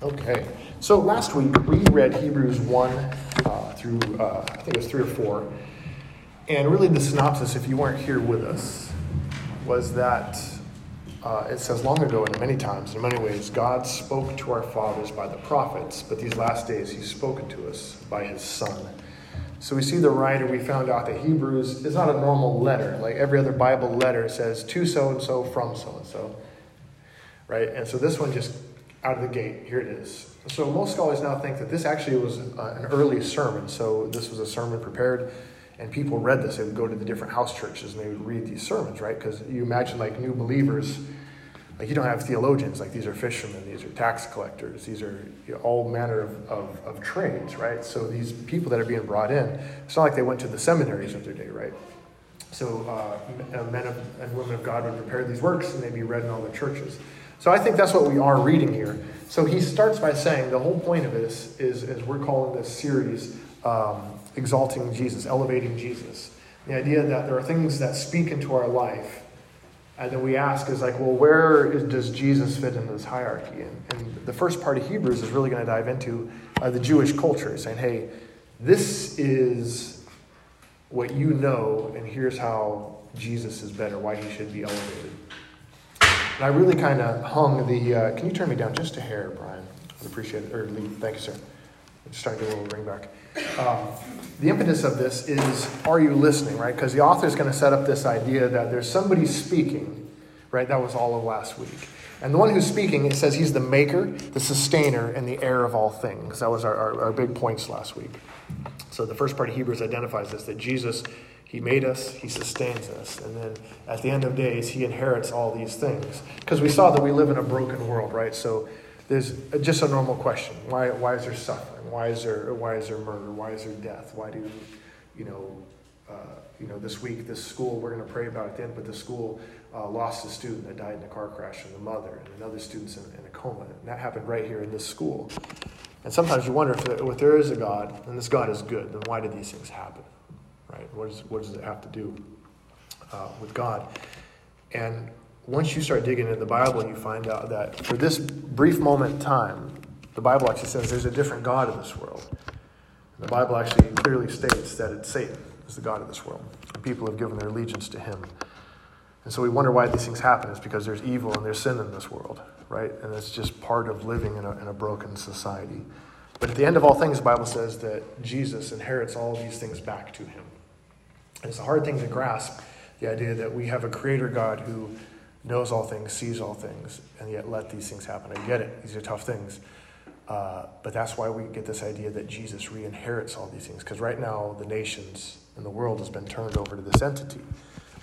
Okay, so last week we read Hebrews 1 uh, through, uh, I think it was 3 or 4. And really, the synopsis, if you weren't here with us, was that uh, it says long ago and many times, in many ways, God spoke to our fathers by the prophets, but these last days He's spoken to us by His Son. So we see the writer, we found out that Hebrews is not a normal letter. Like every other Bible letter says to so and so from so and so. Right? And so this one just out of the gate. Here it is. So most scholars now think that this actually was uh, an early sermon. So this was a sermon prepared, and people read this. They would go to the different house churches and they would read these sermons, right? Because you imagine like new believers, like you don't have theologians. Like these are fishermen, these are tax collectors, these are you know, all manner of, of, of trades, right? So these people that are being brought in, it's not like they went to the seminaries of their day, right? So uh, men of, and women of God would prepare these works and they'd be read in all the churches. So I think that's what we are reading here. So he starts by saying the whole point of this is, is we're calling this series um, Exalting Jesus, Elevating Jesus. The idea that there are things that speak into our life, and then we ask is like, well, where is, does Jesus fit into this hierarchy? And, and the first part of Hebrews is really going to dive into uh, the Jewish culture, saying, hey, this is what you know, and here's how Jesus is better, why he should be elevated. And I really kind of hung the. Uh, can you turn me down just a hair, Brian? I'd appreciate it. Or Lee, thank you, sir. Just starting to get a little ring back. Um, the impetus of this is are you listening, right? Because the author is going to set up this idea that there's somebody speaking, right? That was all of last week. And the one who's speaking, it says he's the maker, the sustainer, and the heir of all things. That was our, our, our big points last week. So the first part of Hebrews identifies this that Jesus he made us, He sustains us. And then at the end of days, He inherits all these things. Because we saw that we live in a broken world, right? So there's just a normal question why, why is there suffering? Why is there, why is there murder? Why is there death? Why do, you know, uh, you know, this week, this school, we're going to pray about it then, but the school uh, lost a student that died in a car crash and the mother, and another student's in, in a coma. And that happened right here in this school. And sometimes you wonder if there, if there is a God, and this God is good, then why did these things happen? Right? What, is, what does it have to do uh, with God? And once you start digging into the Bible, you find out that for this brief moment in time, the Bible actually says there's a different God in this world. The Bible actually clearly states that it's Satan is the God of this world. People have given their allegiance to him. And so we wonder why these things happen. It's because there's evil and there's sin in this world, right? And it's just part of living in a, in a broken society. But at the end of all things, the Bible says that Jesus inherits all these things back to him. It's a hard thing to grasp the idea that we have a creator God who knows all things, sees all things, and yet let these things happen. I get it, these are tough things. Uh, but that's why we get this idea that Jesus re inherits all these things, because right now the nations and the world has been turned over to this entity.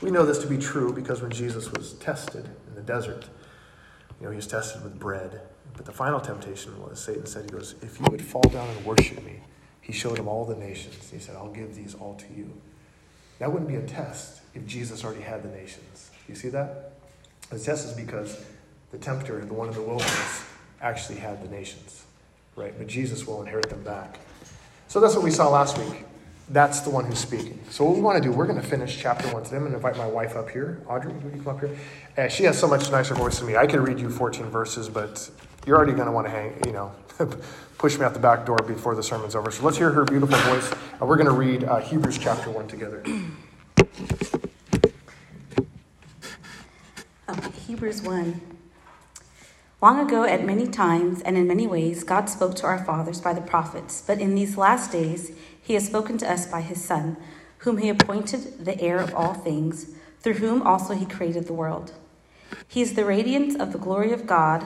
We know this to be true because when Jesus was tested in the desert, you know, he was tested with bread. But the final temptation was Satan said, He goes, If you would fall down and worship me, he showed him all the nations. He said, I'll give these all to you. That wouldn't be a test if Jesus already had the nations. You see that? The test is because the tempter, the one in the wilderness, actually had the nations, right? But Jesus will inherit them back. So that's what we saw last week. That's the one who's speaking. So what we want to do, we're going to finish chapter one today. I'm going to invite my wife up here. Audrey, would you come up here? Uh, she has so much nicer voice than me. I could read you 14 verses, but you're already going to want to hang, you know, push me out the back door before the sermon's over. So let's hear her beautiful voice. Uh, we're going to read uh, Hebrews chapter 1 together. Okay, Hebrews 1. Long ago, at many times and in many ways, God spoke to our fathers by the prophets, but in these last days, He has spoken to us by His Son, whom He appointed the heir of all things, through whom also He created the world. He is the radiance of the glory of God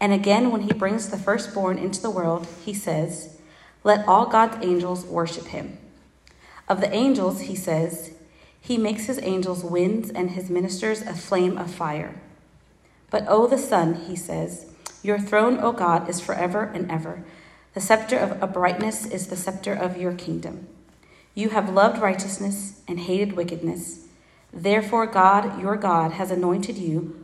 And again, when he brings the firstborn into the world, he says, let all God's angels worship him. Of the angels, he says, He makes his angels winds and his ministers a flame of fire. But O the Son, he says, Your throne, O God, is forever and ever. The scepter of uprightness is the scepter of your kingdom. You have loved righteousness and hated wickedness. Therefore, God, your God, has anointed you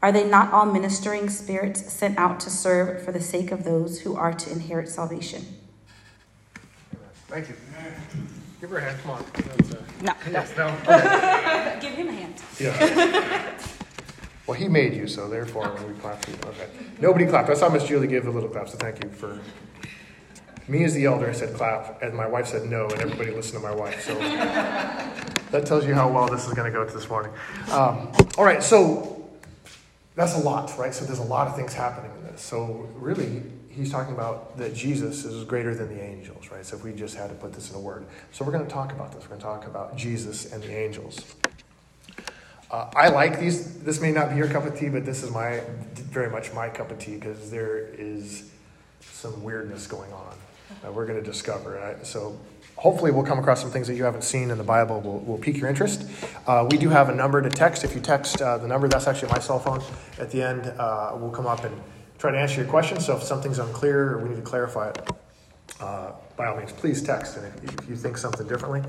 Are they not all ministering spirits sent out to serve for the sake of those who are to inherit salvation? Thank you. Give her a hand. Come on. No. Yes, no. Okay. Give him a hand. Yeah. Well, he made you, so therefore when we clap for you. Okay. Nobody clapped. I saw Miss Julie give a little clap, so thank you for. Me as the elder, I said clap, and my wife said no, and everybody listened to my wife. So that tells you how well this is going to go this morning. Um, all right, so that's a lot, right? So there's a lot of things happening in this. So really, he's talking about that Jesus is greater than the angels, right? So if we just had to put this in a word. So we're going to talk about this. We're going to talk about Jesus and the angels. Uh, I like these. This may not be your cup of tea, but this is my very much my cup of tea because there is some weirdness going on that we're going to discover. Right? So hopefully we'll come across some things that you haven't seen in the Bible will, will pique your interest. Uh, we do have a number to text. If you text uh, the number, that's actually my cell phone. At the end, uh, we'll come up and try to answer your question. So if something's unclear or we need to clarify it, uh, by all means, please text. And if, if you think something differently,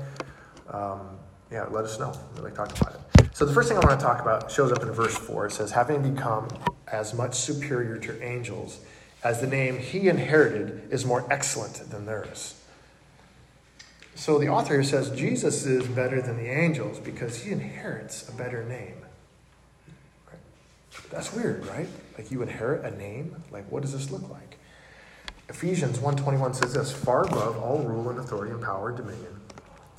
um, yeah, let us know. We'd like to talk about it. So the first thing I want to talk about shows up in verse 4. It says, having become as much superior to angels as the name he inherited is more excellent than theirs. So the author here says Jesus is better than the angels because he inherits a better name. That's weird, right? Like you inherit a name? Like what does this look like? Ephesians 1:21 says this, far above all rule and authority and power and dominion,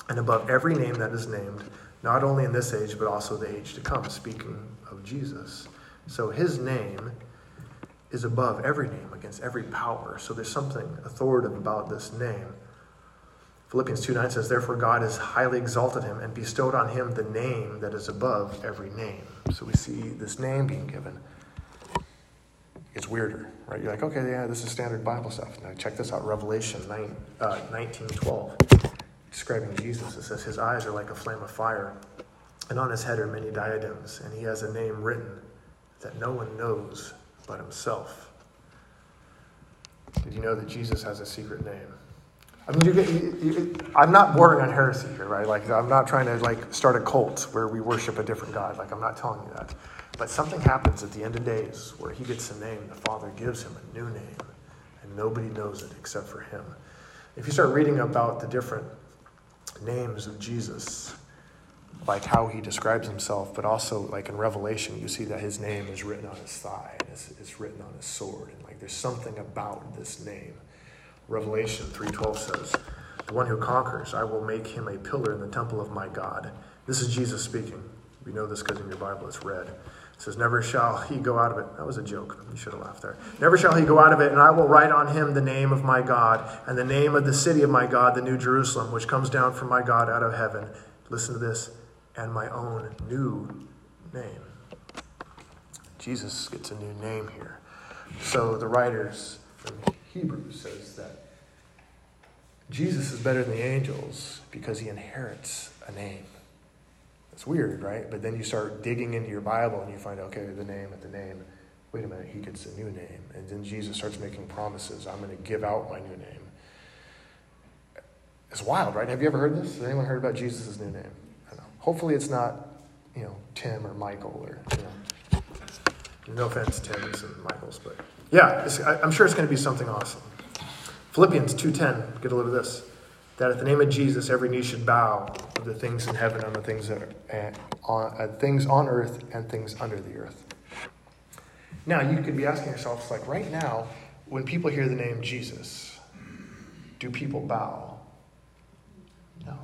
and above every name that is named, not only in this age, but also the age to come, speaking of Jesus. So his name is above every name, against every power. So there's something authoritative about this name. Philippians 2 9 says, Therefore God has highly exalted him and bestowed on him the name that is above every name. So we see this name being given. It's weirder, right? You're like, okay, yeah, this is standard Bible stuff. Now check this out Revelation 9, uh, 19 12 describing Jesus. It says, His eyes are like a flame of fire, and on his head are many diadems, and he has a name written that no one knows but himself. Did you know that Jesus has a secret name? I mean, you you, you, I'm not bordering on heresy here, right? Like, I'm not trying to like start a cult where we worship a different God. Like, I'm not telling you that. But something happens at the end of days where he gets a name. The Father gives him a new name, and nobody knows it except for him. If you start reading about the different names of Jesus, like how he describes himself, but also like in Revelation, you see that his name is written on his thigh and it's, it's written on his sword. And like there's something about this name. Revelation 3.12 says, The one who conquers, I will make him a pillar in the temple of my God. This is Jesus speaking. We know this because in your Bible it's red. It says, Never shall he go out of it. That was a joke. You should have laughed there. Never shall he go out of it, and I will write on him the name of my God, and the name of the city of my God, the New Jerusalem, which comes down from my God out of heaven. Listen to this, and my own new name. Jesus gets a new name here. So the writers Hebrews says that Jesus is better than the angels because he inherits a name. It's weird, right? But then you start digging into your Bible and you find, okay, the name at the name. Wait a minute, he gets a new name. And then Jesus starts making promises. I'm going to give out my new name. It's wild, right? Have you ever heard this? Has anyone heard about Jesus' new name? Hopefully it's not, you know, Tim or Michael or, you know. No offense, Tim's and Michael's, but yeah, I'm sure it's going to be something awesome. Philippians 2.10, get a load of this that at the name of Jesus, every knee should bow of the things in heaven and the things that are on, uh, things on earth and things under the earth. Now, you could be asking yourself, like right now, when people hear the name Jesus, do people bow? No.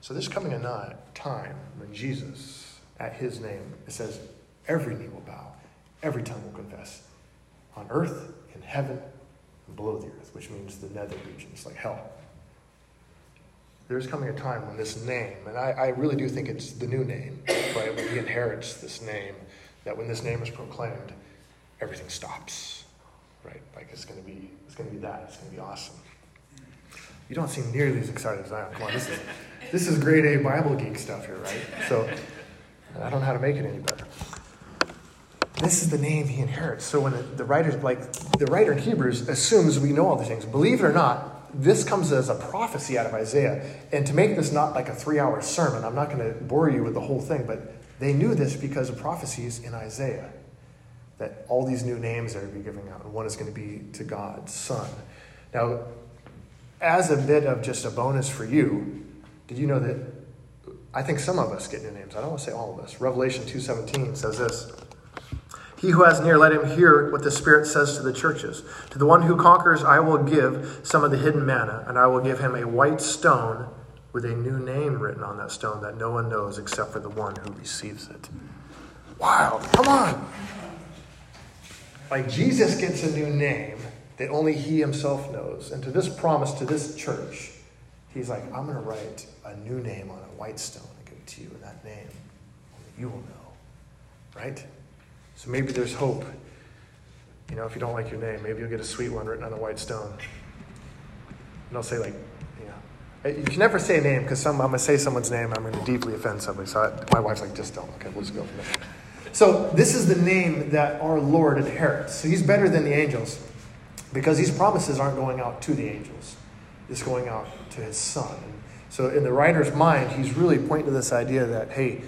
So there's coming a time when Jesus, at his name, it says, every knee will bow, every tongue will confess, on earth, in heaven, and below the earth, which means the nether regions, like hell. There's coming a time when this name, and I, I really do think it's the new name, right? When he inherits this name, that when this name is proclaimed, everything stops, right? Like it's going to be, it's going to be that. It's going to be awesome. You don't seem nearly as excited as I am. Come on, this is this is grade A Bible geek stuff here, right? So I don't know how to make it any better. This is the name he inherits. So when the writer, like the writer in Hebrews, assumes we know all these things. Believe it or not, this comes as a prophecy out of Isaiah. And to make this not like a three-hour sermon, I'm not going to bore you with the whole thing, but they knew this because of prophecies in Isaiah that all these new names are going to be giving out, and one is going to be to God's Son. Now, as a bit of just a bonus for you, did you know that I think some of us get new names? I don't want to say all of us. Revelation 2:17 says this. He who has near, let him hear what the Spirit says to the churches. To the one who conquers, I will give some of the hidden manna, and I will give him a white stone with a new name written on that stone that no one knows except for the one who receives it. Wow, come on. Like Jesus gets a new name that only he himself knows. And to this promise, to this church, he's like, I'm going to write a new name on a white stone and give it to you, and that name you will know. Right? So maybe there's hope. You know, if you don't like your name, maybe you'll get a sweet one written on a white stone. And I'll say, like, you know, you can never say a name because I'm going to say someone's name, I'm going to deeply offend somebody. So I, my wife's like, just don't. Okay, we'll just go from there. So this is the name that our Lord inherits. So he's better than the angels because these promises aren't going out to the angels, it's going out to his son. So in the writer's mind, he's really pointing to this idea that, hey,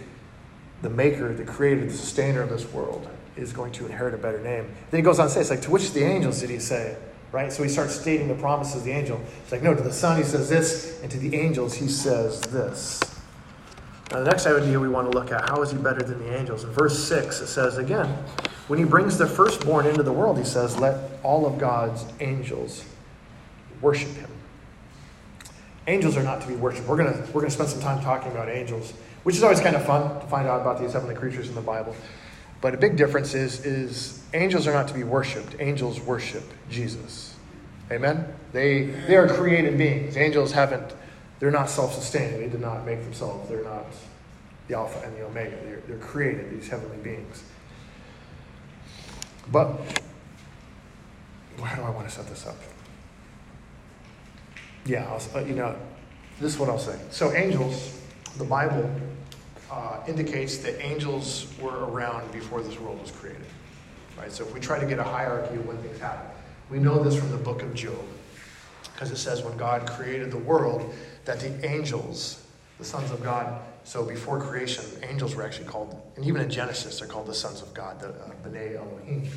the maker, the creator, the sustainer of this world is going to inherit a better name. Then he goes on to say, it's like, to which the angels did he say? Right? So he starts stating the promises of the angel. It's like, no, to the Son he says this, and to the angels he says this. Now, the next idea we want to look at how is he better than the angels? In verse 6, it says again, when he brings the firstborn into the world, he says, let all of God's angels worship him. Angels are not to be worshiped. We're going to, we're going to spend some time talking about angels, which is always kind of fun to find out about these heavenly creatures in the Bible. But a big difference is, is angels are not to be worshiped. Angels worship Jesus. Amen? They, they are created beings. Angels haven't, they're not self sustaining. They did not make themselves. They're not the Alpha and the Omega. They're, they're created, these heavenly beings. But, how do I want to set this up? Yeah, I'll, uh, you know, this is what I'll say. So, angels, the Bible uh, indicates that angels were around before this world was created. Right? So, if we try to get a hierarchy of when things happen, we know this from the book of Job. Because it says when God created the world, that the angels, the sons of God, so before creation, angels were actually called, and even in Genesis, they're called the sons of God, the uh, B'nai Elohim.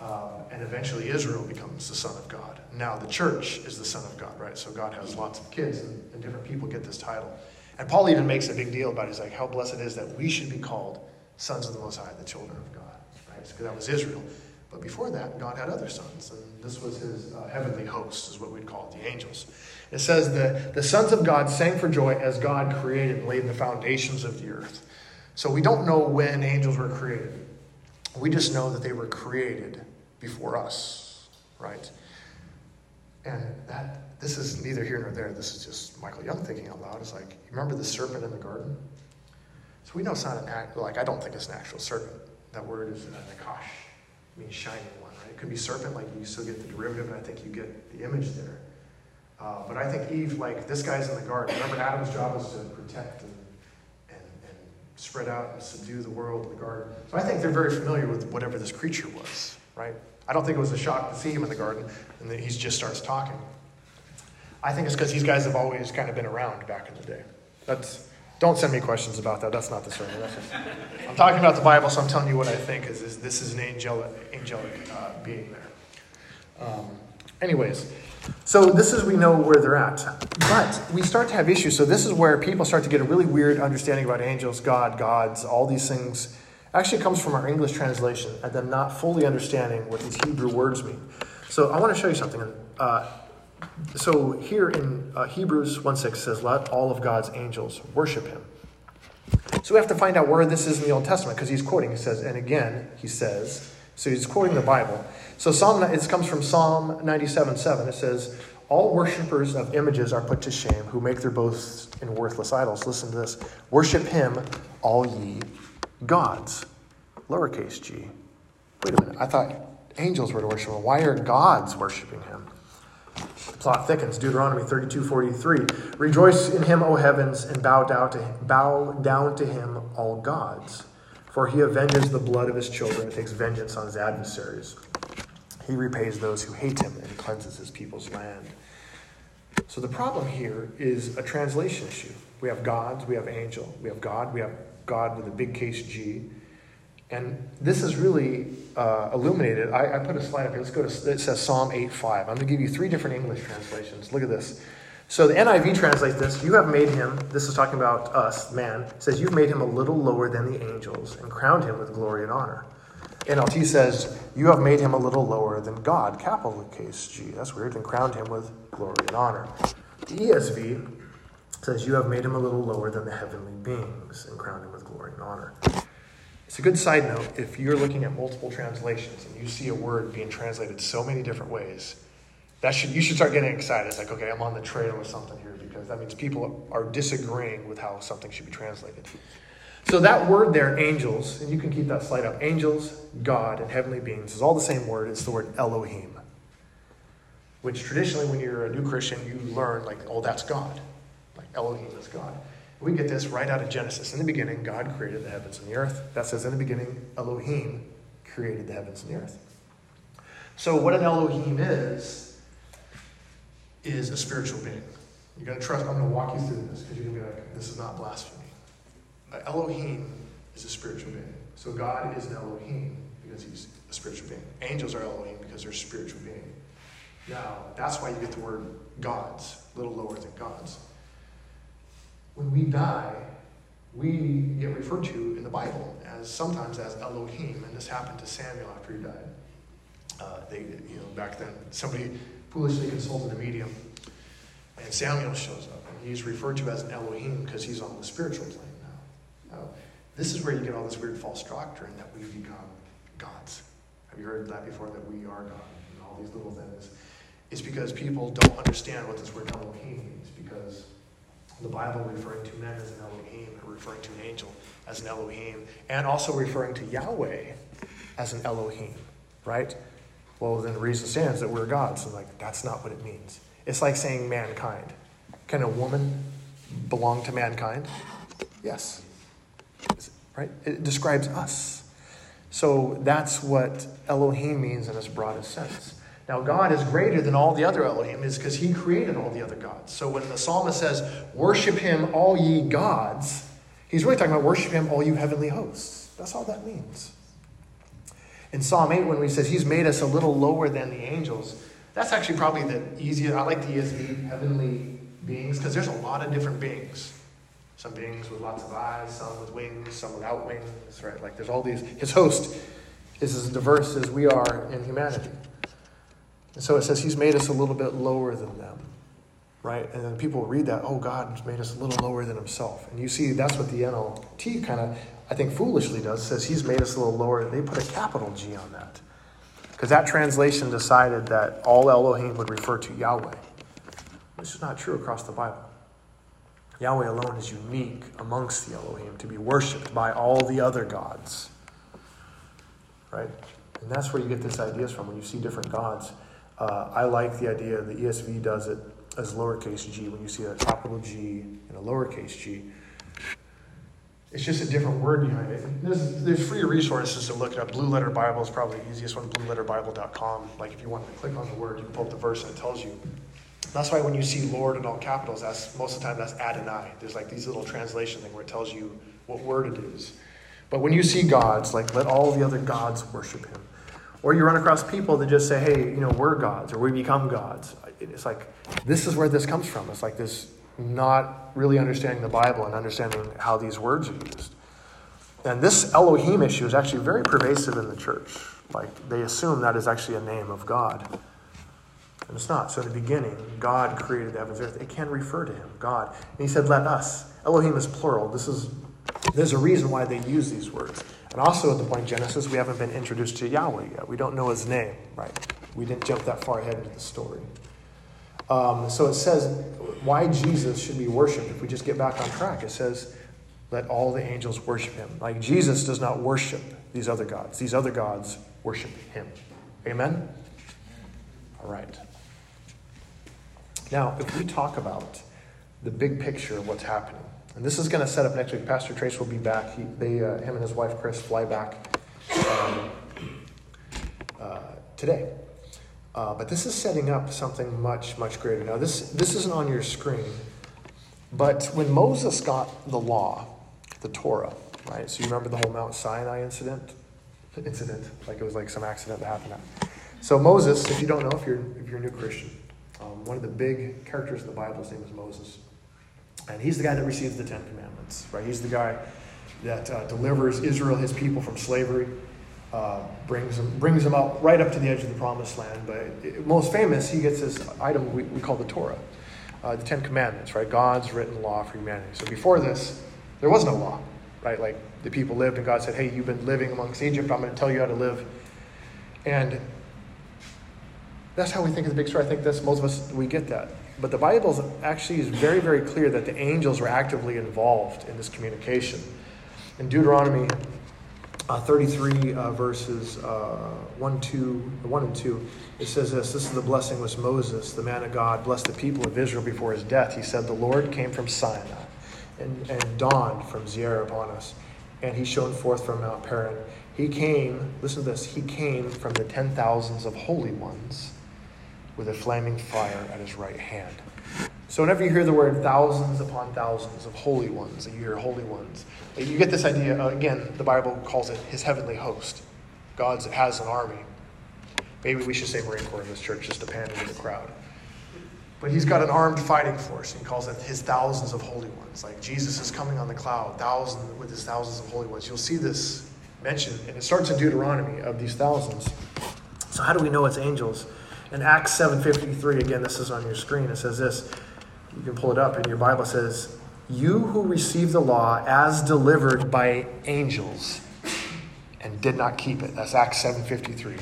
Um, and eventually Israel becomes the son of God. Now the church is the son of God, right? So God has lots of kids, and, and different people get this title. And Paul even makes a big deal about it. He's like, how blessed it is that we should be called sons of the Most High, the children of God, right? Because that was Israel. But before that, God had other sons, and this was his uh, heavenly host, is what we'd call it, the angels. It says the, the sons of God sang for joy as God created and laid the foundations of the earth. So we don't know when angels were created. We just know that they were created before us, right? And that this is neither here nor there. This is just Michael Young thinking out loud. It's like, you remember the serpent in the garden? So we know it's not an act, like, I don't think it's an actual serpent. That word is nakash, means shining one, right? It could be serpent, like you still get the derivative, and I think you get the image there. Uh, but I think Eve, like, this guy's in the garden. Remember, Adam's job was to protect and, and, and spread out and subdue the world in the garden. So I think they're very familiar with whatever this creature was, right? I don't think it was a shock to see him in the garden and then he just starts talking. I think it's because these guys have always kind of been around back in the day. That's don't send me questions about that. That's not the sermon. Just, I'm talking about the Bible, so I'm telling you what I think is, is this is an angelic, angelic uh, being there. Um, anyways, so this is we know where they're at. But we start to have issues. So this is where people start to get a really weird understanding about angels, God, gods, all these things actually comes from our English translation and them not fully understanding what these Hebrew words mean. So I want to show you something. Uh, so here in uh, Hebrews 1 6 says, Let all of God's angels worship him. So we have to find out where this is in the Old Testament because he's quoting. He says, and again, he says, So he's quoting the Bible. So Psalm, it comes from Psalm 97 7. It says, All worshippers of images are put to shame, who make their boasts in worthless idols. Listen to this Worship him, all ye gods. Lowercase g. Wait a minute. I thought angels were to worship him. Why are gods worshiping him? The plot thickens. Deuteronomy 32 43. Rejoice in him, O heavens, and bow down to him, bow down to him, all gods. For he avenges the blood of his children and takes vengeance on his adversaries. He repays those who hate him and cleanses his people's land. So the problem here is a translation issue. We have gods, we have angel, we have God, we have God with a big case G. And this is really uh, illuminated. I, I, put a slide up here. Let's go to it says Psalm 8:5. I'm going to give you three different English translations. Look at this. So the NIV translates this, you have made him, this is talking about us, man, says, you've made him a little lower than the angels and crowned him with glory and honor. NLT says, you have made him a little lower than God, capital case G, that's weird, and crowned him with glory and honor. The ESV says, you have made him a little lower than the heavenly beings and crowned him and honor. It's a good side note if you're looking at multiple translations and you see a word being translated so many different ways that should you should start getting excited. It's like, okay, I'm on the trail of something here because that means people are disagreeing with how something should be translated. So that word there, angels, and you can keep that slide up. Angels, God, and heavenly beings is all the same word. It's the word Elohim, which traditionally, when you're a new Christian, you learn like, oh, that's God. Like Elohim is God. We get this right out of Genesis. In the beginning, God created the heavens and the earth. That says, in the beginning, Elohim created the heavens and the earth. So, what an Elohim is, is a spiritual being. You're going to trust, I'm gonna walk you through this because you're gonna be like, this is not blasphemy. Uh, Elohim is a spiritual being. So God is an Elohim because he's a spiritual being. Angels are Elohim because they're spiritual being. Now, that's why you get the word gods, little lower than gods. When we die, we get referred to in the Bible as sometimes as Elohim, and this happened to Samuel after he died. Uh, they, you know, back then, somebody foolishly consulted a medium, and Samuel shows up, and he's referred to as an Elohim because he's on the spiritual plane now. now. This is where you get all this weird false doctrine that we become gods. Have you heard that before? That we are God and all these little things. It's because people don't understand what this word Elohim means because the Bible referring to men as an Elohim, referring to an angel as an Elohim, and also referring to Yahweh as an Elohim, right? Well, then the reason stands that we're gods. And like, that's not what it means. It's like saying mankind. Can a woman belong to mankind? Yes. Right? It describes us. So that's what Elohim means in its broadest sense. Now, God is greater than all the other Elohim, is because He created all the other gods. So when the psalmist says, Worship Him, all ye gods, he's really talking about worship Him, all you heavenly hosts. That's all that means. In Psalm 8, when he says he's made us a little lower than the angels, that's actually probably the easiest. I like the ESV, heavenly beings, because there's a lot of different beings. Some beings with lots of eyes, some with wings, some without wings, right? Like there's all these. His host is as diverse as we are in humanity. And so it says he's made us a little bit lower than them, right? And then people read that, oh, God has made us a little lower than himself. And you see, that's what the NLT kind of I think foolishly does, says he's made us a little lower. They put a capital G on that. Because that translation decided that all Elohim would refer to Yahweh. This is not true across the Bible. Yahweh alone is unique amongst the Elohim to be worshiped by all the other gods. Right? And that's where you get these ideas from when you see different gods. Uh, I like the idea, the ESV does it as lowercase g, when you see a capital G and a lowercase g. It's just a different word behind it. There's, there's free resources to look it up. Blue Letter Bible is probably the easiest one, blueletterbible.com. Like if you want to click on the word, you can pull up the verse and it tells you. That's why when you see Lord in all capitals, that's most of the time that's Adonai. There's like these little translation thing where it tells you what word it is. But when you see gods, like let all the other gods worship him. Or you run across people that just say, hey, you know, we're gods or we become gods. It's like, this is where this comes from. It's like this not really understanding the Bible and understanding how these words are used. And this Elohim issue is actually very pervasive in the church. Like they assume that is actually a name of God. And it's not. So in the beginning, God created the heavens and earth. It can refer to him, God. And he said, let us. Elohim is plural. This is there's a reason why they use these words. And also at the point Genesis, we haven't been introduced to Yahweh yet. We don't know his name, right? We didn't jump that far ahead into the story. Um, so it says why Jesus should be worshiped. If we just get back on track, it says, let all the angels worship him. Like Jesus does not worship these other gods, these other gods worship him. Amen? All right. Now, if we talk about the big picture of what's happening, and this is going to set up next week. Pastor Trace will be back. He, they, uh, him and his wife Chris fly back um, uh, today. Uh, but this is setting up something much, much greater. Now, this, this isn't on your screen, but when Moses got the law, the Torah, right? So you remember the whole Mount Sinai incident? Incident, like it was like some accident that happened. So Moses, if you don't know, if you're if you're a new Christian, um, one of the big characters in the Bible, his name is Moses, and he's the guy that receives the Ten Commandments, right? He's the guy that uh, delivers Israel, his people, from slavery, uh, brings them brings them up right up to the edge of the Promised Land. But it, most famous, he gets this item we, we call the Torah, uh, the Ten Commandments, right? God's written law for humanity. So before this, there was no law, right? Like the people lived, and God said, "Hey, you've been living amongst Egypt. I'm going to tell you how to live." And that's how we think of the big story. I think that's most of us we get that. But the Bible actually is very, very clear that the angels were actively involved in this communication. In Deuteronomy uh, 33 uh, verses uh, 1, 2, 1 and 2, it says this This is the blessing which Moses, the man of God, blessed the people of Israel before his death. He said, The Lord came from Sinai and, and dawned from Seir upon us, and he shone forth from Mount Paran. He came, listen to this, he came from the ten thousands of holy ones with a flaming fire at his right hand. So whenever you hear the word thousands upon thousands of holy ones, you hear holy ones, you get this idea. Uh, again, the Bible calls it his heavenly host. God has an army. Maybe we should say Marine Corps in this church just to pander to the crowd. But he's got an armed fighting force. He calls it his thousands of holy ones. Like Jesus is coming on the cloud, thousands with his thousands of holy ones. You'll see this mentioned, and it starts in Deuteronomy of these thousands. So how do we know it's angels? In Acts 7.53, again, this is on your screen, it says this. You can pull it up, and your Bible says, You who received the law as delivered by angels and did not keep it. That's Acts 7.53.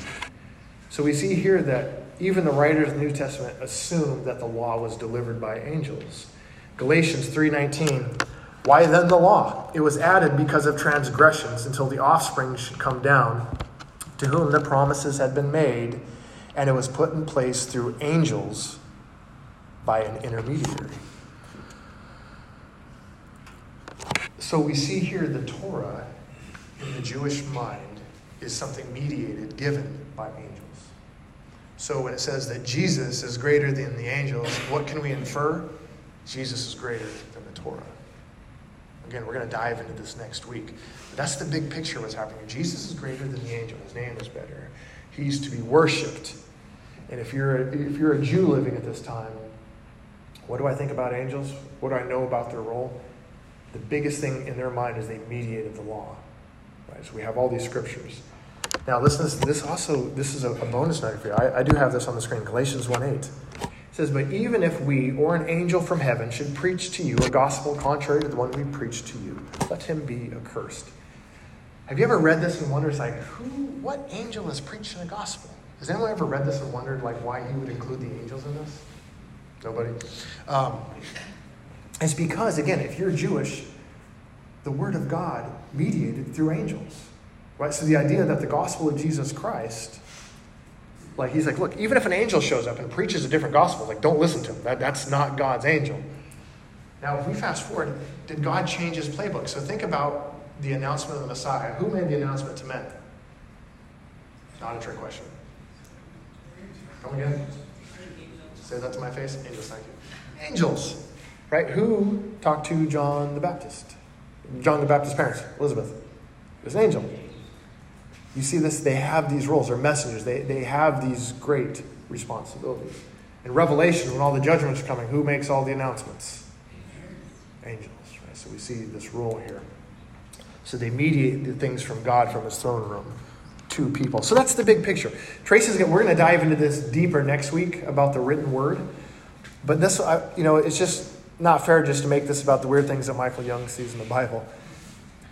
So we see here that even the writers of the New Testament assumed that the law was delivered by angels. Galatians 3:19 Why then the law? It was added because of transgressions until the offspring should come down to whom the promises had been made and it was put in place through angels by an intermediary. So we see here the Torah in the Jewish mind is something mediated, given by angels. So when it says that Jesus is greater than the angels, what can we infer? Jesus is greater than the Torah. Again, we're going to dive into this next week. But that's the big picture of what's happening. Jesus is greater than the angel. His name is better. He's to be worshiped and if you're, a, if you're a Jew living at this time, what do I think about angels? What do I know about their role? The biggest thing in their mind is they mediated the law. Right? So we have all these scriptures. Now, listen, this, this also this is a, a bonus night for you. I, I, do have this on the screen. Galatians 1 8. It says, But even if we or an angel from heaven should preach to you a gospel contrary to the one we preach to you, let him be accursed. Have you ever read this and wondered, like, who, what angel is preaching the gospel? Has anyone ever read this and wondered like why he would include the angels in this? Nobody. Um, it's because again, if you're Jewish, the Word of God mediated through angels, right? So the idea that the gospel of Jesus Christ, like he's like, look, even if an angel shows up and preaches a different gospel, like don't listen to him. That, that's not God's angel. Now, if we fast forward, did God change his playbook? So think about the announcement of the Messiah. Who made the announcement to men? Not a trick question. Come again? Say that to my face. Angels, thank you. Angels, right? Who talked to John the Baptist? John the Baptist's parents, Elizabeth. It was an angel. You see this? They have these roles. They're messengers. They, they have these great responsibilities. In Revelation, when all the judgments are coming, who makes all the announcements? Angels. Right? So we see this role here. So they mediate the things from God from his throne room to people. So that's the big picture. Tracy's going we're going to dive into this deeper next week about the written word. But this, you know, it's just not fair just to make this about the weird things that Michael Young sees in the Bible.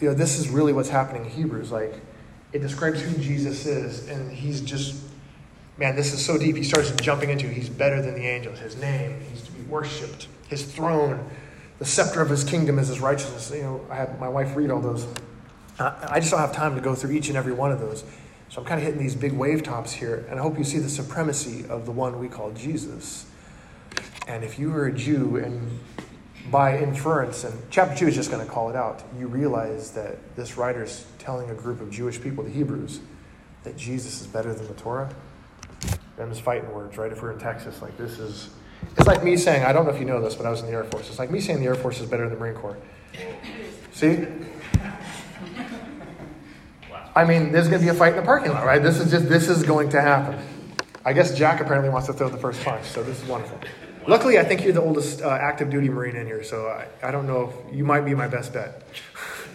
you know, this is really what's happening in Hebrews. Like, it describes who Jesus is, and he's just, man, this is so deep. He starts jumping into he's better than the angels. His name, he's to be worshipped. His throne, the scepter of his kingdom is his righteousness. You know, I had my wife read all those. I just don't have time to go through each and every one of those. So I'm kind of hitting these big wave tops here, and I hope you see the supremacy of the one we call Jesus. And if you are a Jew and by inference, and chapter 2 is just going to call it out, you realize that this writer is telling a group of Jewish people, the Hebrews, that Jesus is better than the Torah. Them is fighting words, right? If we're in Texas, like this is, it's like me saying, I don't know if you know this, but I was in the Air Force. It's like me saying the Air Force is better than the Marine Corps. See? I mean, there's going to be a fight in the parking lot, right? This is just, this is going to happen. I guess Jack apparently wants to throw the first punch, so this is wonderful. Luckily, I think you're the oldest uh, active duty Marine in here, so I, I don't know if you might be my best bet.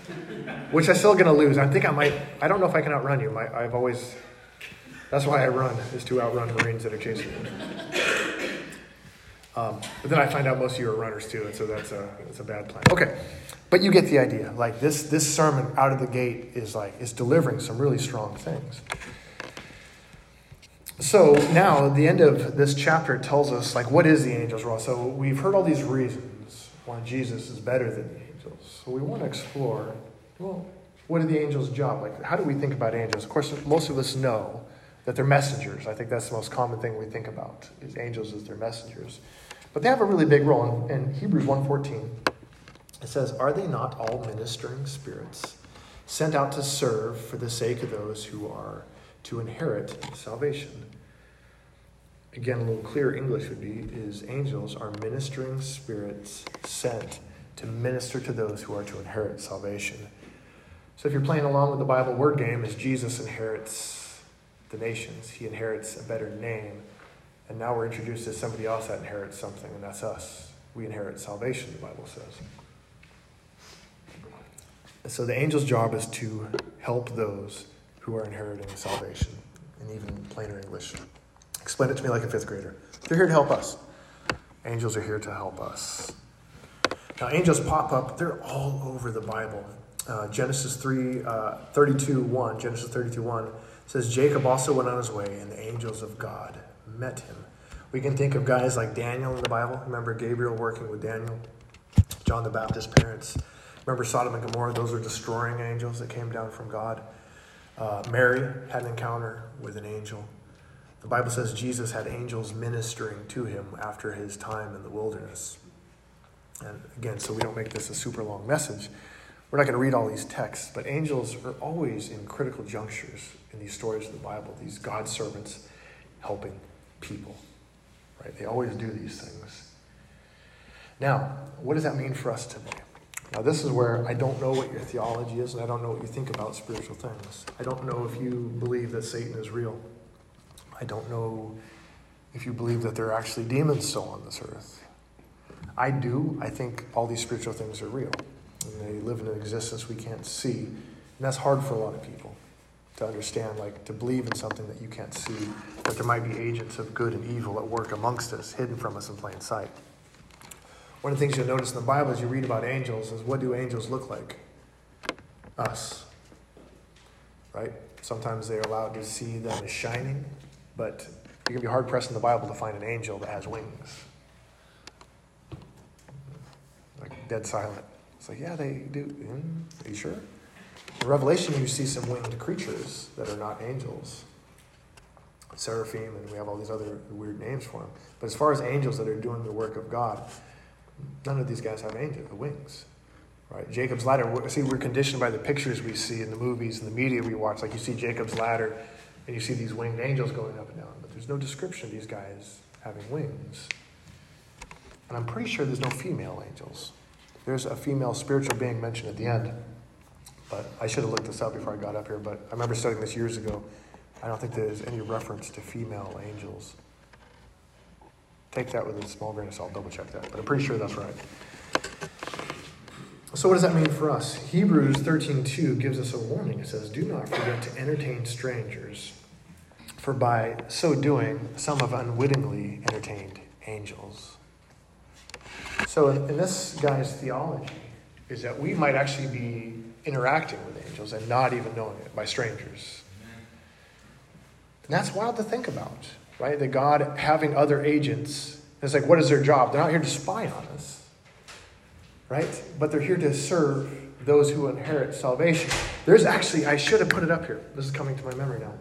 Which I'm still going to lose. I think I might, I don't know if I can outrun you. My, I've always, that's why I run, is to outrun Marines that are chasing me. Um, but then I find out most of you are runners too, and so that's a, that's a bad plan. Okay, but you get the idea. Like this, this sermon out of the gate is like, is delivering some really strong things. So now the end of this chapter tells us like what is the angel's role. So we've heard all these reasons why Jesus is better than the angels. So we want to explore well, what are the angels' job? Like how do we think about angels? Of course, most of us know that they're messengers. I think that's the most common thing we think about is angels as their messengers. But they have a really big role in, in Hebrews 1:14. It says, "Are they not all ministering spirits sent out to serve for the sake of those who are to inherit salvation. Again, a little clearer English would be is angels are ministering spirits sent to minister to those who are to inherit salvation. So if you're playing along with the Bible word game, as Jesus inherits the nations, he inherits a better name. And now we're introduced to somebody else that inherits something, and that's us. We inherit salvation, the Bible says. so the angel's job is to help those who are inheriting salvation, in even plainer English. Explain it to me like a fifth grader. They're here to help us. Angels are here to help us. Now, angels pop up, they're all over the Bible. Uh, Genesis 3, uh, 32 1, Genesis 32 1 says, Jacob also went on his way, and the angels of God met him. We can think of guys like Daniel in the Bible. Remember Gabriel working with Daniel? John the Baptist's parents. Remember Sodom and Gomorrah? Those were destroying angels that came down from God. Uh, Mary had an encounter with an angel. The Bible says Jesus had angels ministering to him after his time in the wilderness. And again, so we don't make this a super long message. We're not going to read all these texts, but angels are always in critical junctures in these stories of the Bible, these God servants helping people. Right? They always do these things. Now, what does that mean for us today? Now, this is where I don't know what your theology is, and I don't know what you think about spiritual things. I don't know if you believe that Satan is real. I don't know if you believe that there are actually demons still on this earth. I do. I think all these spiritual things are real, and they live in an existence we can't see. And that's hard for a lot of people to understand, like to believe in something that you can't see, that there might be agents of good and evil at work amongst us, hidden from us in plain sight. One of the things you'll notice in the Bible as you read about angels is what do angels look like? Us. Right? Sometimes they're allowed to see them as shining, but you can be hard pressed in the Bible to find an angel that has wings. Like dead silent. It's like, yeah, they do. Mm, are you sure? In Revelation, you see some winged creatures that are not angels. Seraphim, and we have all these other weird names for them. But as far as angels that are doing the work of God, None of these guys have angel, wings. Right? Jacob's ladder. See, we're conditioned by the pictures we see in the movies and the media we watch. Like you see Jacob's ladder, and you see these winged angels going up and down. But there's no description of these guys having wings. And I'm pretty sure there's no female angels. There's a female spiritual being mentioned at the end. But I should have looked this up before I got up here. But I remember studying this years ago. I don't think there's any reference to female angels. Take that with a small grain of salt, double check that, but I'm pretty sure that's right. So what does that mean for us? Hebrews 13:2 gives us a warning. It says, "Do not forget to entertain strangers, for by so doing some have unwittingly entertained angels." So in this guy's theology is that we might actually be interacting with angels and not even knowing it by strangers. And that's wild to think about, right? That God having other agents, it's like, what is their job? They're not here to spy on us, right? But they're here to serve those who inherit salvation. There's actually, I should have put it up here. This is coming to my memory now.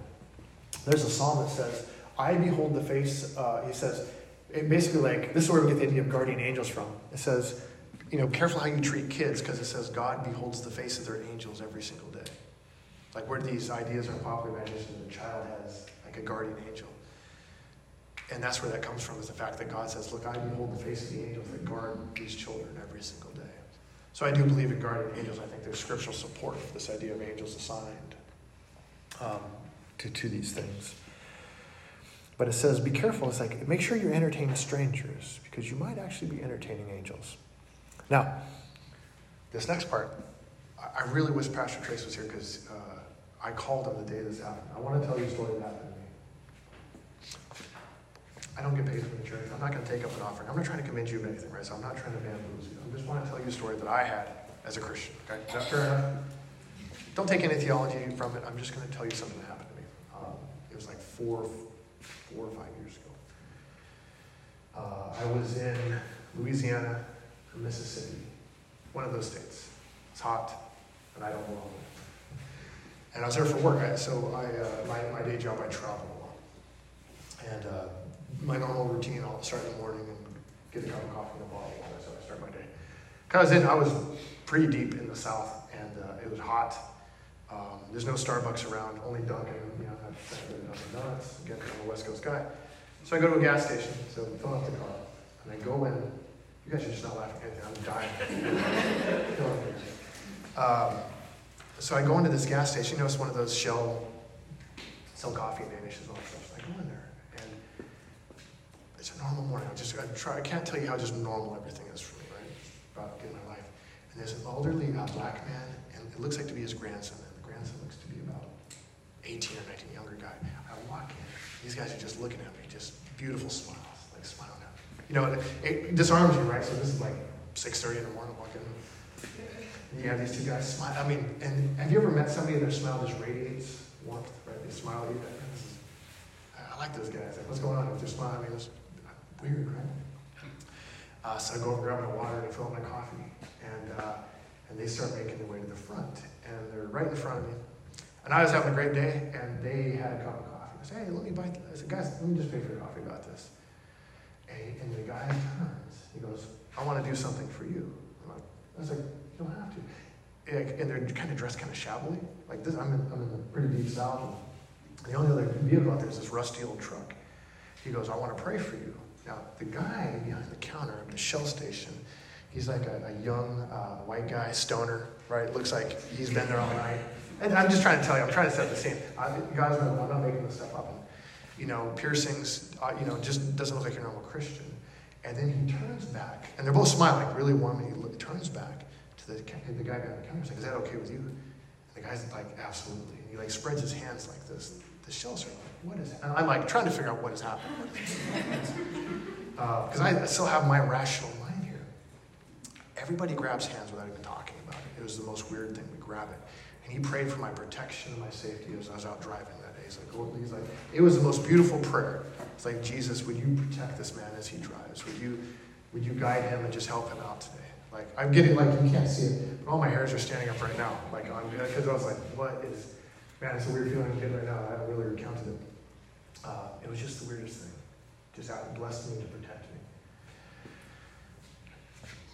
There's a psalm that says, I behold the face, uh, he says, it basically like, this is where we get the idea of guardian angels from. It says, you know, careful how you treat kids because it says God beholds the face of their angels every single day. Like where these ideas are popular imagination, the child has like a guardian angel. And that's where that comes from, is the fact that God says, Look, I behold the face of the angels that guard these children every single day. So I do believe in guardian angels. I think there's scriptural support for this idea of angels assigned um, to, to these things. But it says, be careful. It's like, make sure you're entertaining strangers because you might actually be entertaining angels. Now, this next part, I really wish Pastor Trace was here because uh, I called him the day this happened. I want to tell you a story that happened to me. I don't get paid from the church. I'm not going to take up an offering. I'm not trying to convince you of anything, right? So I'm not trying to bamboozle you. I just want to tell you a story that I had as a Christian. Okay, fair enough? Don't take any theology from it. I'm just going to tell you something that happened to me. Um, it was like four, four or five years ago. Uh, I was in Louisiana Mississippi, one of those states. It's hot, and I don't belong. And I was there for work, so I, uh, my, my day job, I travel a lot. And uh, my normal routine, I'll start in the morning and get a cup of coffee and a bottle of water, so I start my day. Because then I was pretty deep in the south, and uh, it was hot. Um, there's no Starbucks around, only Dunkin'. You know, I've Donuts. Again, I'm a West Coast guy. So I go to a gas station, so fill up the car, and I go in, you guys are just not laughing at me. I'm dying. um, so I go into this gas station. You know, it's one of those Shell sell coffee and Danish and all. So I go in there, and it's a normal morning. I just I try. I can't tell you how just normal everything is for me, right? About getting my life. And there's an elderly uh, black man, and it looks like to be his grandson. And the grandson looks to be about 18 or 19, younger guy. I walk in. These guys are just looking at me, just beautiful smiling you know, it, it disarms you, right? So this is like 6.30 in the morning, walking and you have these two guys smile. I mean, and have you ever met somebody and their smile just radiates warmth, right? They smile at you. I like those guys. Like, what's going on with their smile? I mean, it's weird, right? Uh, so I go over and grab my water and I fill my coffee. And, uh, and they start making their way to the front. And they're right in front of me. And I was having a great day, and they had a cup of coffee. I said, hey, let me buy, I said, guys, let me just pay for your coffee. Got this. And the guy turns. He goes, I want to do something for you. I'm like, I was like, you don't have to. And they're kind of dressed kind of shabbily. Like this, I'm in, I'm in a pretty deep south. And the only other vehicle out there is this rusty old truck. He goes, I want to pray for you. Now, the guy behind the counter at the Shell station, he's like a, a young uh, white guy, stoner, right? Looks like he's been there all night. And I'm just trying to tell you, I'm trying to set the scene. I, guys, I'm not making this stuff up you know, piercings, uh, you know, just doesn't look like your normal Christian. And then he turns back, and they're both smiling really warm, and he look, turns back to the, the guy behind the counter. He's like, is that okay with you? And the guy's like, absolutely. And he like spreads his hands like this. The shells are like, what is And I'm like trying to figure out what is happening. Because uh, I still have my rational mind here. Everybody grabs hands without even talking about it. It was the most weird thing. We grab it. And he prayed for my protection and my safety as I was out driving He's like, oh, he's like, it was the most beautiful prayer. It's like, Jesus, would you protect this man as he drives? Would you, would you guide him and just help him out today? Like, I'm getting, like, you can't see it, but all my hairs are standing up right now. Like, I'm, because I was like, what is, man, it's a weird feeling I'm getting right now. I haven't really recounted it. Uh, it was just the weirdest thing. Just out blessed me to protect me.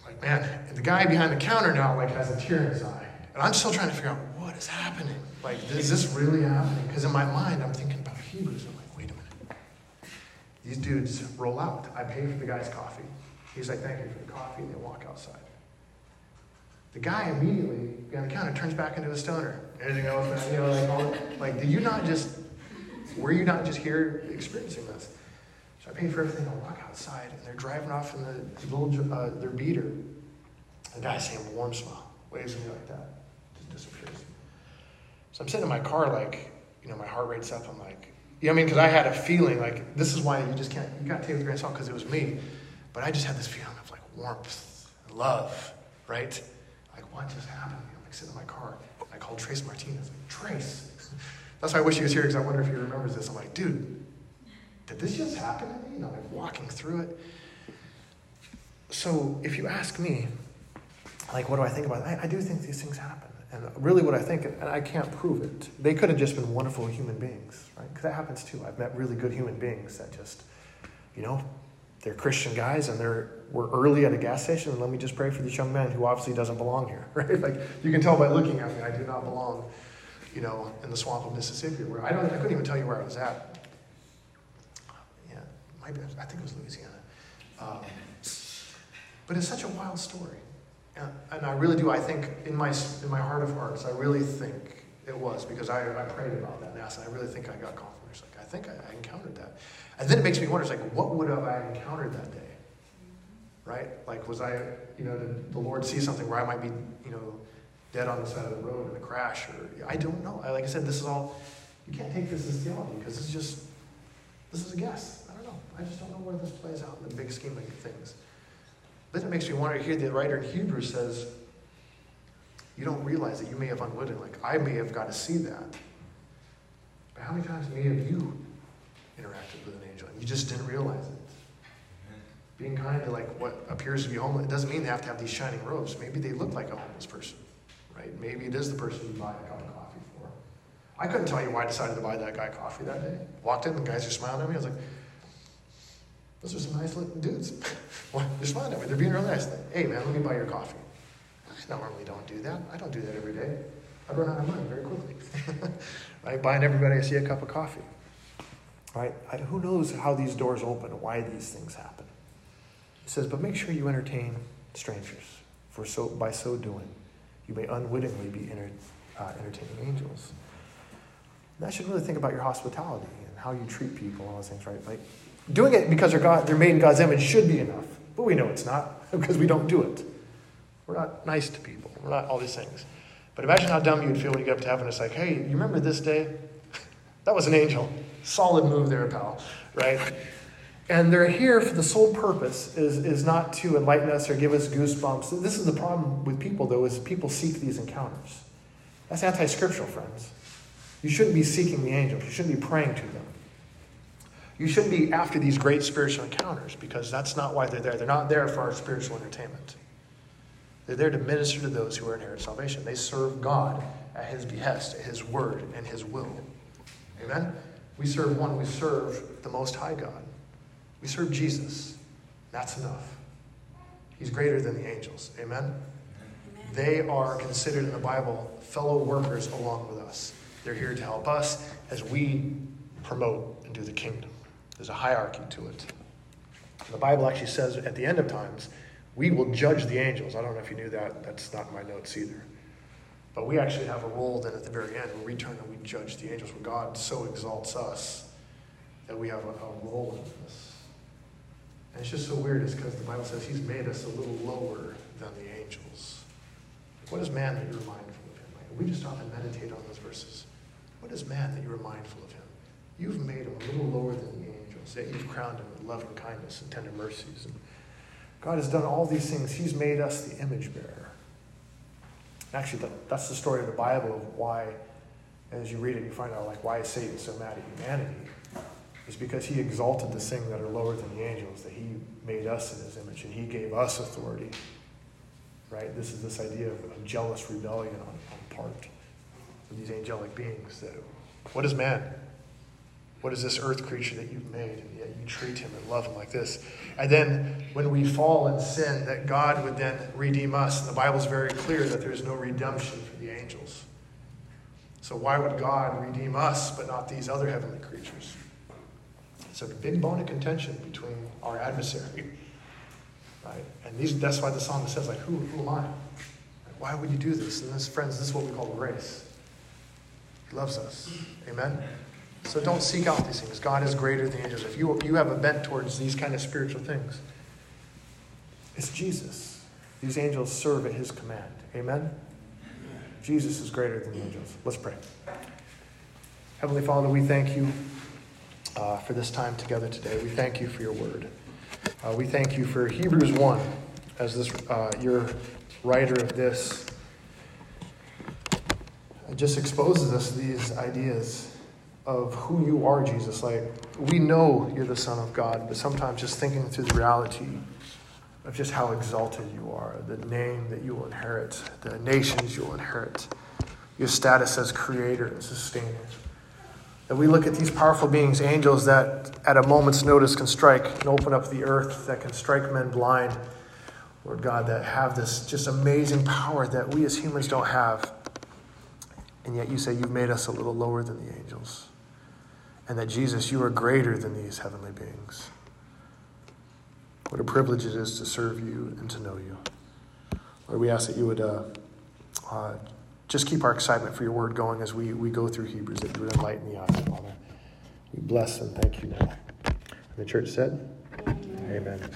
Like, man, and the guy behind the counter now, like, has a tear in his eye. And I'm still trying to figure out what is happening. Like, is this really happening? Because in my mind, I'm thinking about Hebrews. I'm like, wait a minute. These dudes roll out. I pay for the guy's coffee. He's like, thank you for the coffee. And they walk outside. The guy immediately, behind the counter, turns back into a stoner. Anything else? You know, like, all, like, did you not just, were you not just here experiencing this? So I pay for everything. I walk outside, and they're driving off in the little, uh, their beater. The guy's saying warm smile, waves at me like that just disappears. So I'm sitting in my car, like, you know, my heart rate's up. I'm like, you know what I mean? Because I had a feeling like this is why you just can't, you got to take it because it was me. But I just had this feeling of like warmth, love, right? Like, what just happened? I'm like sitting in my car. I called Trace Martinez. Like, Trace. That's why I wish he was here because I wonder if he remembers this. I'm like, dude, did this just happen to me? You know, like walking through it. So if you ask me, like, what do I think about it? I, I do think these things happen. And really, what I think, and I can't prove it, they could have just been wonderful human beings, right? Because that happens too. I've met really good human beings that just, you know, they're Christian guys and they're we're early at a gas station. And let me just pray for this young man who obviously doesn't belong here, right? Like you can tell by looking at me, I do not belong, you know, in the swamp of Mississippi. Where I don't, I couldn't even tell you where I was at. Yeah, maybe I think it was Louisiana. Um, but it's such a wild story. And, I really do. I think in my in my heart of hearts, I really think it was because I, I prayed about that and asked, and I really think I got confirmation. Like I think I, I encountered that, and then it makes me wonder. It's like, what would have I encountered that day? Right? Like, was I, you know, did the Lord see something where I might be, you know, dead on the side of the road in a crash, or I don't know. I, like I said, this is all. You can't take this as theology because it's just this is a guess. I don't know. I just don't know where this plays out in the big scheme of things. Then it makes me wonder here, the writer in Hebrews says, You don't realize that you may have unwittingly, like I may have got to see that. But how many times may have you interacted with an angel and you just didn't realize it? Being kind to like what appears to be homeless, it doesn't mean they have to have these shining robes. Maybe they look like a homeless person, right? Maybe it is the person you buy a cup of coffee for. I couldn't tell you why I decided to buy that guy coffee that day. Walked in, the guys are smiling at me. I was like, those are some nice looking dudes. they're smiling at me. They're being real nice. Hey, man, let me buy your coffee. I normally don't do that. I don't do that every day. I'd run out of money very quickly. right? Buying everybody I see a cup of coffee. Right? I, who knows how these doors open why these things happen? He says, but make sure you entertain strangers, for so by so doing, you may unwittingly be enter, uh, entertaining angels. And I should really think about your hospitality and how you treat people and all those things, right? Like Doing it because they're, God, they're made in God's image should be enough, but we know it's not because we don't do it. We're not nice to people. We're not all these things. But imagine how dumb you'd feel when you get up to heaven. It's like, hey, you remember this day? that was an angel. Solid move there, pal. Right? And they're here for the sole purpose is, is not to enlighten us or give us goosebumps. This is the problem with people, though, is people seek these encounters. That's anti-scriptural, friends. You shouldn't be seeking the angels. You shouldn't be praying to them. You shouldn't be after these great spiritual encounters because that's not why they're there. They're not there for our spiritual entertainment. They're there to minister to those who are inherit salvation. They serve God at His behest, at His word, and His will. Amen? We serve one, we serve the Most High God. We serve Jesus. That's enough. He's greater than the angels. Amen? Amen? They are considered in the Bible fellow workers along with us. They're here to help us as we promote and do the kingdom. There's a hierarchy to it. The Bible actually says at the end of times, we will judge the angels. I don't know if you knew that. That's not in my notes either. But we actually have a role then at the very end where we turn and we judge the angels, where God so exalts us that we have a, a role in this. And it's just so weird, is because the Bible says He's made us a little lower than the angels. What is man that you're mindful of Him? Like, we just and meditate on those verses. What is man that you are mindful of Him? You've made him a little lower than the angels, yet you've crowned him with loving kindness and tender mercies. And God has done all these things. He's made us the image bearer. Actually, that, that's the story of the Bible of why, as you read it, you find out like why is Satan so mad at humanity? It's because he exalted the things that are lower than the angels, that he made us in his image and he gave us authority. Right? This is this idea of, of jealous rebellion on, on part of these angelic beings. That what is man? What is this earth creature that you've made? And yet you treat him and love him like this. And then when we fall in sin, that God would then redeem us. And the Bible's very clear that there's no redemption for the angels. So why would God redeem us but not these other heavenly creatures? It's a big bone of contention between our adversary. Right? And these, that's why the psalmist says, like, who, who am I? Why would you do this? And this, friends, this is what we call grace. He loves us. Amen? So don't seek out these things. God is greater than angels. If you, you have a bent towards these kind of spiritual things, it's Jesus. These angels serve at his command. Amen? Jesus is greater than the angels. Let's pray. Heavenly Father, we thank you uh, for this time together today. We thank you for your word. Uh, we thank you for Hebrews 1 as this uh, your writer of this just exposes us to these ideas of who you are, Jesus. Like, we know you're the Son of God, but sometimes just thinking through the reality of just how exalted you are, the name that you will inherit, the nations you will inherit, your status as creator and sustainer. That we look at these powerful beings, angels that at a moment's notice can strike and open up the earth, that can strike men blind, Lord God, that have this just amazing power that we as humans don't have. And yet you say you've made us a little lower than the angels. And that Jesus, you are greater than these heavenly beings. What a privilege it is to serve you and to know you. Lord, we ask that you would uh, uh, just keep our excitement for your word going as we, we go through Hebrews, that you would enlighten the eyes, Father. We bless and thank you now. And the church said, Amen. Amen.